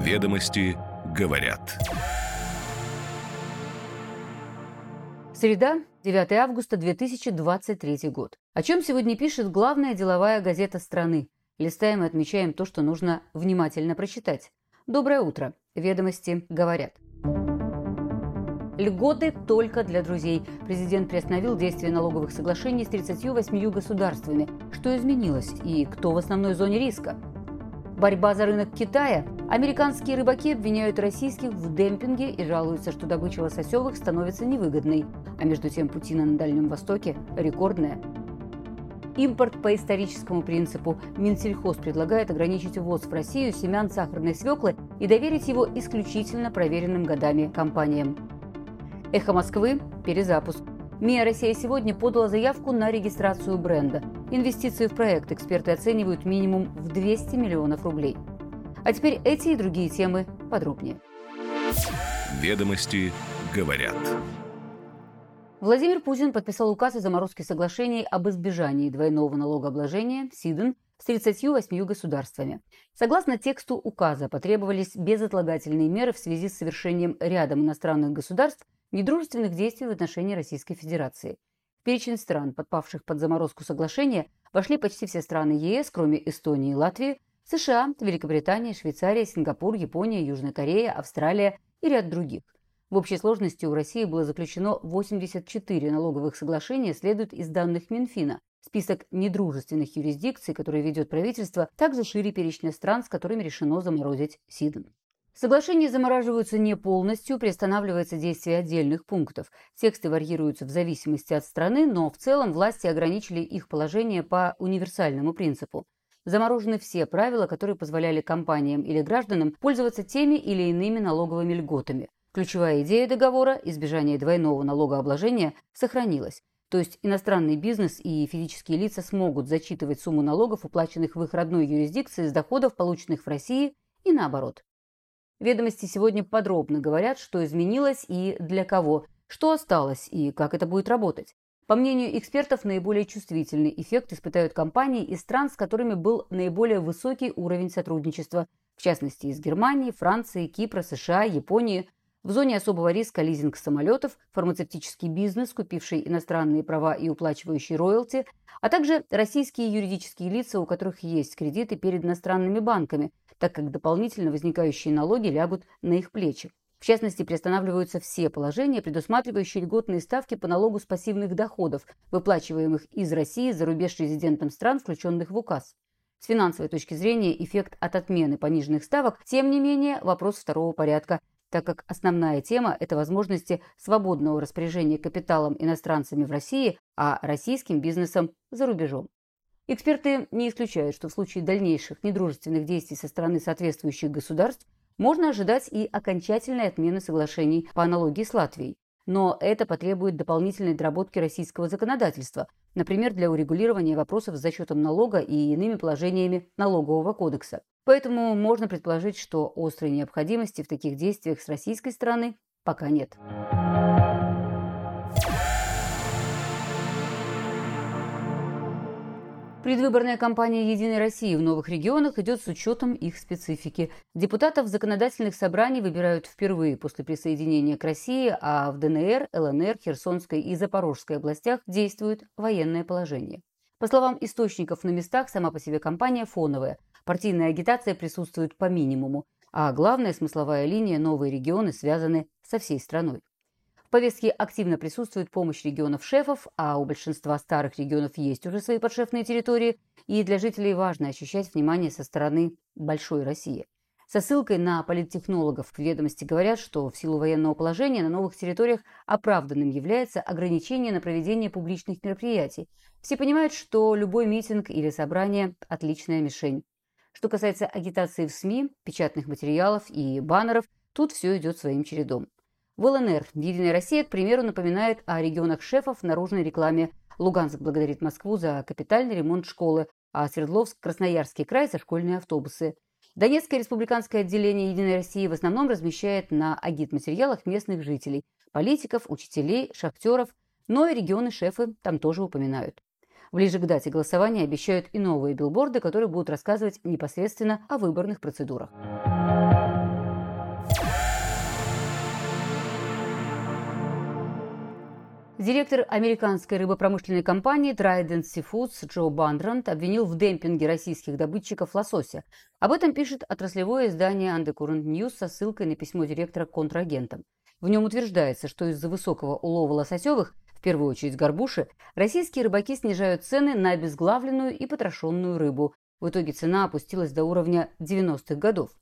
Ведомости говорят. Среда, 9 августа 2023 год. О чем сегодня пишет главная деловая газета страны? Листаем и отмечаем то, что нужно внимательно прочитать. Доброе утро. Ведомости говорят. Льготы только для друзей. Президент приостановил действие налоговых соглашений с 38 государствами. Что изменилось и кто в основной зоне риска? Борьба за рынок Китая. Американские рыбаки обвиняют российских в демпинге и жалуются, что добыча лососевых становится невыгодной. А между тем Путина на Дальнем Востоке рекордная. Импорт по историческому принципу. Минсельхоз предлагает ограничить ввоз в Россию семян сахарной свеклы и доверить его исключительно проверенным годами компаниям. «Эхо Москвы. Перезапуск». МИА «Россия сегодня» подала заявку на регистрацию бренда. Инвестиции в проект эксперты оценивают минимум в 200 миллионов рублей. А теперь эти и другие темы подробнее. Ведомости говорят. Владимир Путин подписал указ о заморозке соглашений об избежании двойного налогообложения СИДН с 38 государствами. Согласно тексту указа, потребовались безотлагательные меры в связи с совершением рядом иностранных государств недружественных действий в отношении Российской Федерации. В перечень стран, подпавших под заморозку соглашения, вошли почти все страны ЕС, кроме Эстонии и Латвии, США, Великобритания, Швейцария, Сингапур, Япония, Южная Корея, Австралия и ряд других. В общей сложности у России было заключено 84 налоговых соглашения, следует из данных Минфина. Список недружественных юрисдикций, которые ведет правительство, также шире перечня стран, с которыми решено заморозить СИДН. Соглашения замораживаются не полностью, приостанавливается действие отдельных пунктов. Тексты варьируются в зависимости от страны, но в целом власти ограничили их положение по универсальному принципу. Заморожены все правила, которые позволяли компаниям или гражданам пользоваться теми или иными налоговыми льготами. Ключевая идея договора – избежание двойного налогообложения – сохранилась. То есть иностранный бизнес и физические лица смогут зачитывать сумму налогов, уплаченных в их родной юрисдикции, с доходов, полученных в России, и наоборот. Ведомости сегодня подробно говорят, что изменилось и для кого, что осталось и как это будет работать. По мнению экспертов, наиболее чувствительный эффект испытают компании из стран, с которыми был наиболее высокий уровень сотрудничества, в частности из Германии, Франции, Кипра, США, Японии. В зоне особого риска лизинг самолетов, фармацевтический бизнес, купивший иностранные права и уплачивающий роялти, а также российские юридические лица, у которых есть кредиты перед иностранными банками, так как дополнительно возникающие налоги лягут на их плечи. В частности, приостанавливаются все положения, предусматривающие льготные ставки по налогу с пассивных доходов, выплачиваемых из России за рубеж резидентам стран, включенных в указ. С финансовой точки зрения эффект от отмены пониженных ставок, тем не менее, вопрос второго порядка, так как основная тема – это возможности свободного распоряжения капиталом иностранцами в России, а российским бизнесом за рубежом. Эксперты не исключают, что в случае дальнейших недружественных действий со стороны соответствующих государств можно ожидать и окончательной отмены соглашений по аналогии с Латвией. Но это потребует дополнительной доработки российского законодательства, например, для урегулирования вопросов с зачетом налога и иными положениями налогового кодекса. Поэтому можно предположить, что острой необходимости в таких действиях с российской стороны пока нет. Предвыборная кампания «Единой России» в новых регионах идет с учетом их специфики. Депутатов законодательных собраний выбирают впервые после присоединения к России, а в ДНР, ЛНР, Херсонской и Запорожской областях действует военное положение. По словам источников на местах, сама по себе кампания фоновая. Партийная агитация присутствует по минимуму, а главная смысловая линия «Новые регионы» связаны со всей страной. В повестке активно присутствует помощь регионов-шефов, а у большинства старых регионов есть уже свои подшефные территории, и для жителей важно ощущать внимание со стороны большой России. Со ссылкой на политтехнологов в ведомости говорят, что в силу военного положения на новых территориях оправданным является ограничение на проведение публичных мероприятий. Все понимают, что любой митинг или собрание – отличная мишень. Что касается агитации в СМИ, печатных материалов и баннеров, тут все идет своим чередом. В ЛНР «Единая Россия», к примеру, напоминает о регионах шефов в наружной рекламе. Луганск благодарит Москву за капитальный ремонт школы, а Свердловск – Красноярский край за школьные автобусы. Донецкое республиканское отделение «Единой России» в основном размещает на агитматериалах местных жителей, политиков, учителей, шахтеров, но и регионы-шефы там тоже упоминают. Ближе к дате голосования обещают и новые билборды, которые будут рассказывать непосредственно о выборных процедурах. Директор американской рыбопромышленной компании Trident Seafoods Джо Бандранд обвинил в демпинге российских добытчиков лосося. Об этом пишет отраслевое издание Undercurrent News со ссылкой на письмо директора контрагентам. В нем утверждается, что из-за высокого улова лососевых, в первую очередь горбуши, российские рыбаки снижают цены на обезглавленную и потрошенную рыбу. В итоге цена опустилась до уровня 90-х годов.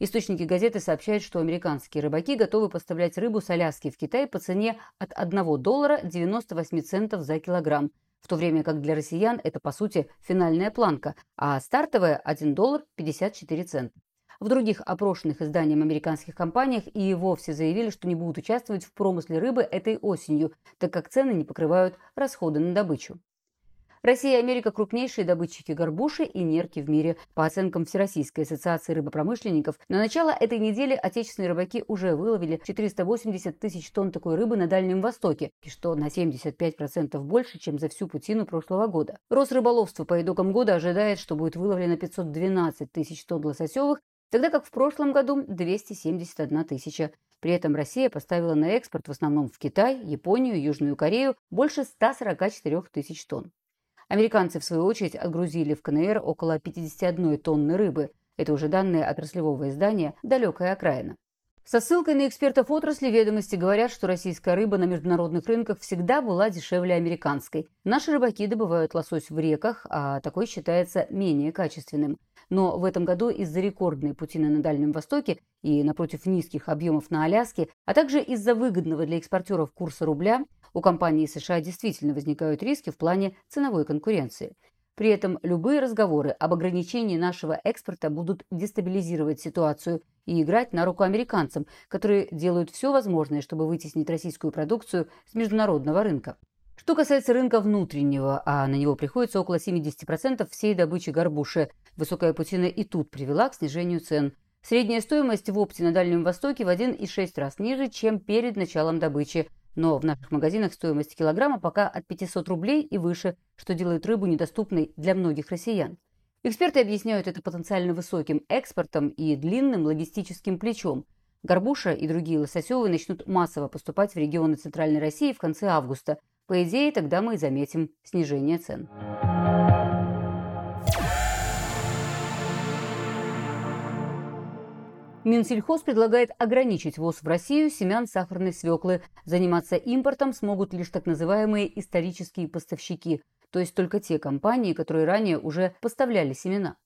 Источники газеты сообщают, что американские рыбаки готовы поставлять рыбу с Аляски в Китай по цене от 1 доллара 98 центов за килограмм, в то время как для россиян это, по сути, финальная планка, а стартовая – 1 доллар 54 цента. В других опрошенных изданием американских компаниях и вовсе заявили, что не будут участвовать в промысле рыбы этой осенью, так как цены не покрывают расходы на добычу. Россия и Америка – крупнейшие добытчики горбуши и нерки в мире. По оценкам Всероссийской ассоциации рыбопромышленников, на начало этой недели отечественные рыбаки уже выловили 480 тысяч тонн такой рыбы на Дальнем Востоке, и что на 75% больше, чем за всю путину прошлого года. Росрыболовство по итогам года ожидает, что будет выловлено 512 тысяч тонн лососевых, тогда как в прошлом году 271 тысяча. При этом Россия поставила на экспорт в основном в Китай, Японию, Южную Корею больше 144 тысяч тонн. Американцы, в свою очередь, отгрузили в КНР около 51 тонны рыбы. Это уже данные отраслевого издания «Далекая окраина». Со ссылкой на экспертов отрасли ведомости говорят, что российская рыба на международных рынках всегда была дешевле американской. Наши рыбаки добывают лосось в реках, а такой считается менее качественным. Но в этом году из-за рекордной путины на Дальнем Востоке и напротив низких объемов на Аляске, а также из-за выгодного для экспортеров курса рубля, у компании США действительно возникают риски в плане ценовой конкуренции. При этом любые разговоры об ограничении нашего экспорта будут дестабилизировать ситуацию и играть на руку американцам, которые делают все возможное, чтобы вытеснить российскую продукцию с международного рынка. Что касается рынка внутреннего, а на него приходится около 70% всей добычи горбуши, высокая путина и тут привела к снижению цен. Средняя стоимость в опте на Дальнем Востоке в 1,6 раз ниже, чем перед началом добычи – но в наших магазинах стоимость килограмма пока от 500 рублей и выше, что делает рыбу недоступной для многих россиян. Эксперты объясняют это потенциально высоким экспортом и длинным логистическим плечом. Горбуша и другие лососевые начнут массово поступать в регионы Центральной России в конце августа. По идее, тогда мы и заметим снижение цен. Минсельхоз предлагает ограничить ввоз в Россию семян сахарной свеклы. Заниматься импортом смогут лишь так называемые исторические поставщики, то есть только те компании, которые ранее уже поставляли семена.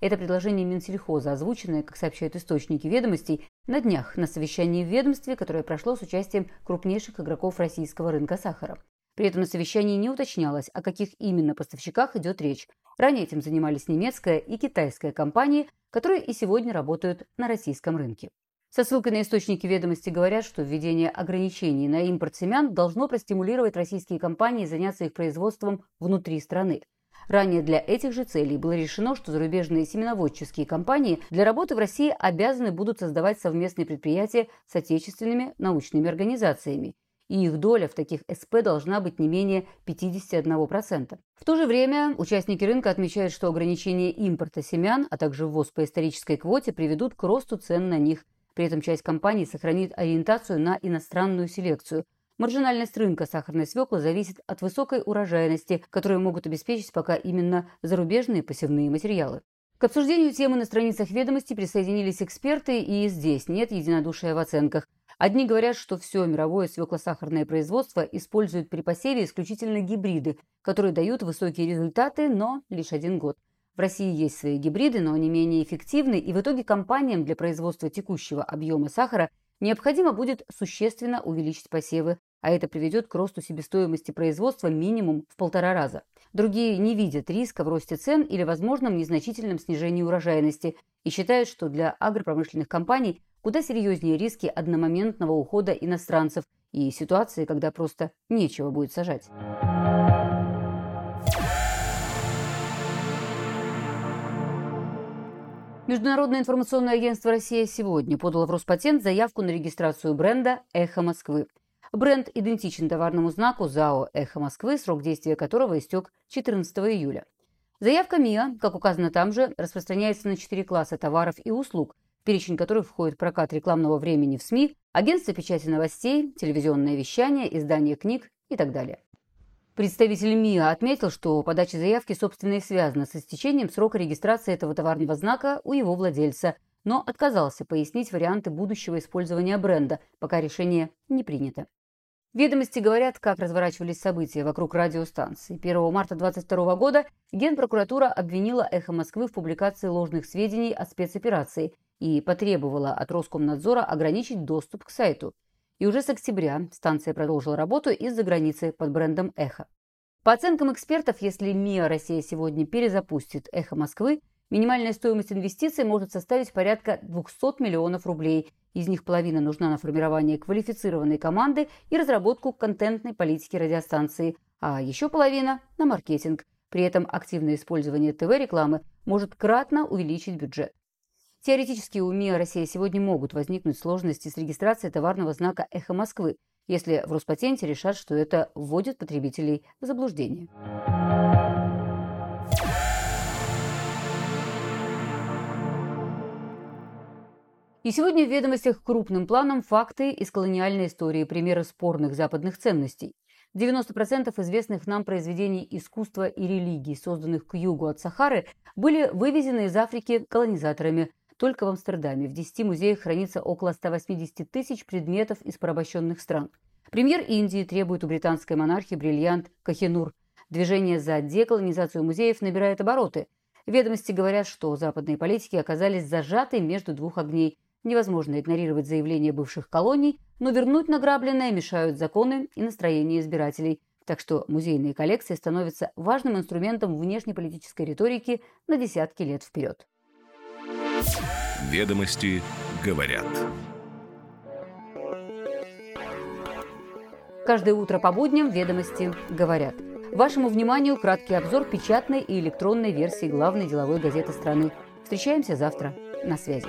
Это предложение Минсельхоза, озвученное, как сообщают источники ведомостей, на днях на совещании в ведомстве, которое прошло с участием крупнейших игроков российского рынка сахара. При этом на совещании не уточнялось, о каких именно поставщиках идет речь. Ранее этим занимались немецкая и китайская компании, которые и сегодня работают на российском рынке. Со ссылкой на источники ведомости говорят, что введение ограничений на импорт семян должно простимулировать российские компании заняться их производством внутри страны. Ранее для этих же целей было решено, что зарубежные семеноводческие компании для работы в России обязаны будут создавать совместные предприятия с отечественными научными организациями и их доля в таких СП должна быть не менее 51%. В то же время участники рынка отмечают, что ограничение импорта семян, а также ввоз по исторической квоте приведут к росту цен на них. При этом часть компаний сохранит ориентацию на иностранную селекцию. Маржинальность рынка сахарной свеклы зависит от высокой урожайности, которую могут обеспечить пока именно зарубежные посевные материалы. К обсуждению темы на страницах ведомости присоединились эксперты, и здесь нет единодушия в оценках. Одни говорят, что все мировое свеклосахарное производство использует при посеве исключительно гибриды, которые дают высокие результаты, но лишь один год. В России есть свои гибриды, но они менее эффективны, и в итоге компаниям для производства текущего объема сахара необходимо будет существенно увеличить посевы, а это приведет к росту себестоимости производства минимум в полтора раза. Другие не видят риска в росте цен или возможном незначительном снижении урожайности и считают, что для агропромышленных компаний куда серьезнее риски одномоментного ухода иностранцев и ситуации, когда просто нечего будет сажать. Международное информационное агентство «Россия сегодня» подало в Роспатент заявку на регистрацию бренда «Эхо Москвы». Бренд идентичен товарному знаку ЗАО «Эхо Москвы», срок действия которого истек 14 июля. Заявка МИА, как указано там же, распространяется на четыре класса товаров и услуг – перечень которых входит прокат рекламного времени в СМИ, агентство печати новостей, телевизионное вещание, издание книг и так далее. Представитель МИА отметил, что подача заявки, собственно, и связана с истечением срока регистрации этого товарного знака у его владельца, но отказался пояснить варианты будущего использования бренда, пока решение не принято. Ведомости говорят, как разворачивались события вокруг радиостанции. 1 марта 2022 года Генпрокуратура обвинила «Эхо Москвы» в публикации ложных сведений о спецоперации и потребовала от Роскомнадзора ограничить доступ к сайту. И уже с октября станция продолжила работу из-за границы под брендом «Эхо». По оценкам экспертов, если МИА «Россия» сегодня перезапустит «Эхо Москвы», минимальная стоимость инвестиций может составить порядка 200 миллионов рублей. Из них половина нужна на формирование квалифицированной команды и разработку контентной политики радиостанции, а еще половина – на маркетинг. При этом активное использование ТВ-рекламы может кратно увеличить бюджет. Теоретически у МИА Россия сегодня могут возникнуть сложности с регистрацией товарного знака «Эхо Москвы», если в Роспатенте решат, что это вводит потребителей в заблуждение. И сегодня в ведомостях крупным планом факты из колониальной истории, примеры спорных западных ценностей. 90% известных нам произведений искусства и религии, созданных к югу от Сахары, были вывезены из Африки колонизаторами, только в Амстердаме в 10 музеях хранится около 180 тысяч предметов из порабощенных стран. Премьер Индии требует у британской монархии бриллиант Кахинур. Движение за деколонизацию музеев набирает обороты. Ведомости говорят, что западные политики оказались зажаты между двух огней. Невозможно игнорировать заявления бывших колоний, но вернуть награбленное мешают законы и настроения избирателей. Так что музейные коллекции становятся важным инструментом внешнеполитической риторики на десятки лет вперед. Ведомости говорят. Каждое утро по будням «Ведомости говорят». Вашему вниманию краткий обзор печатной и электронной версии главной деловой газеты страны. Встречаемся завтра. На связи.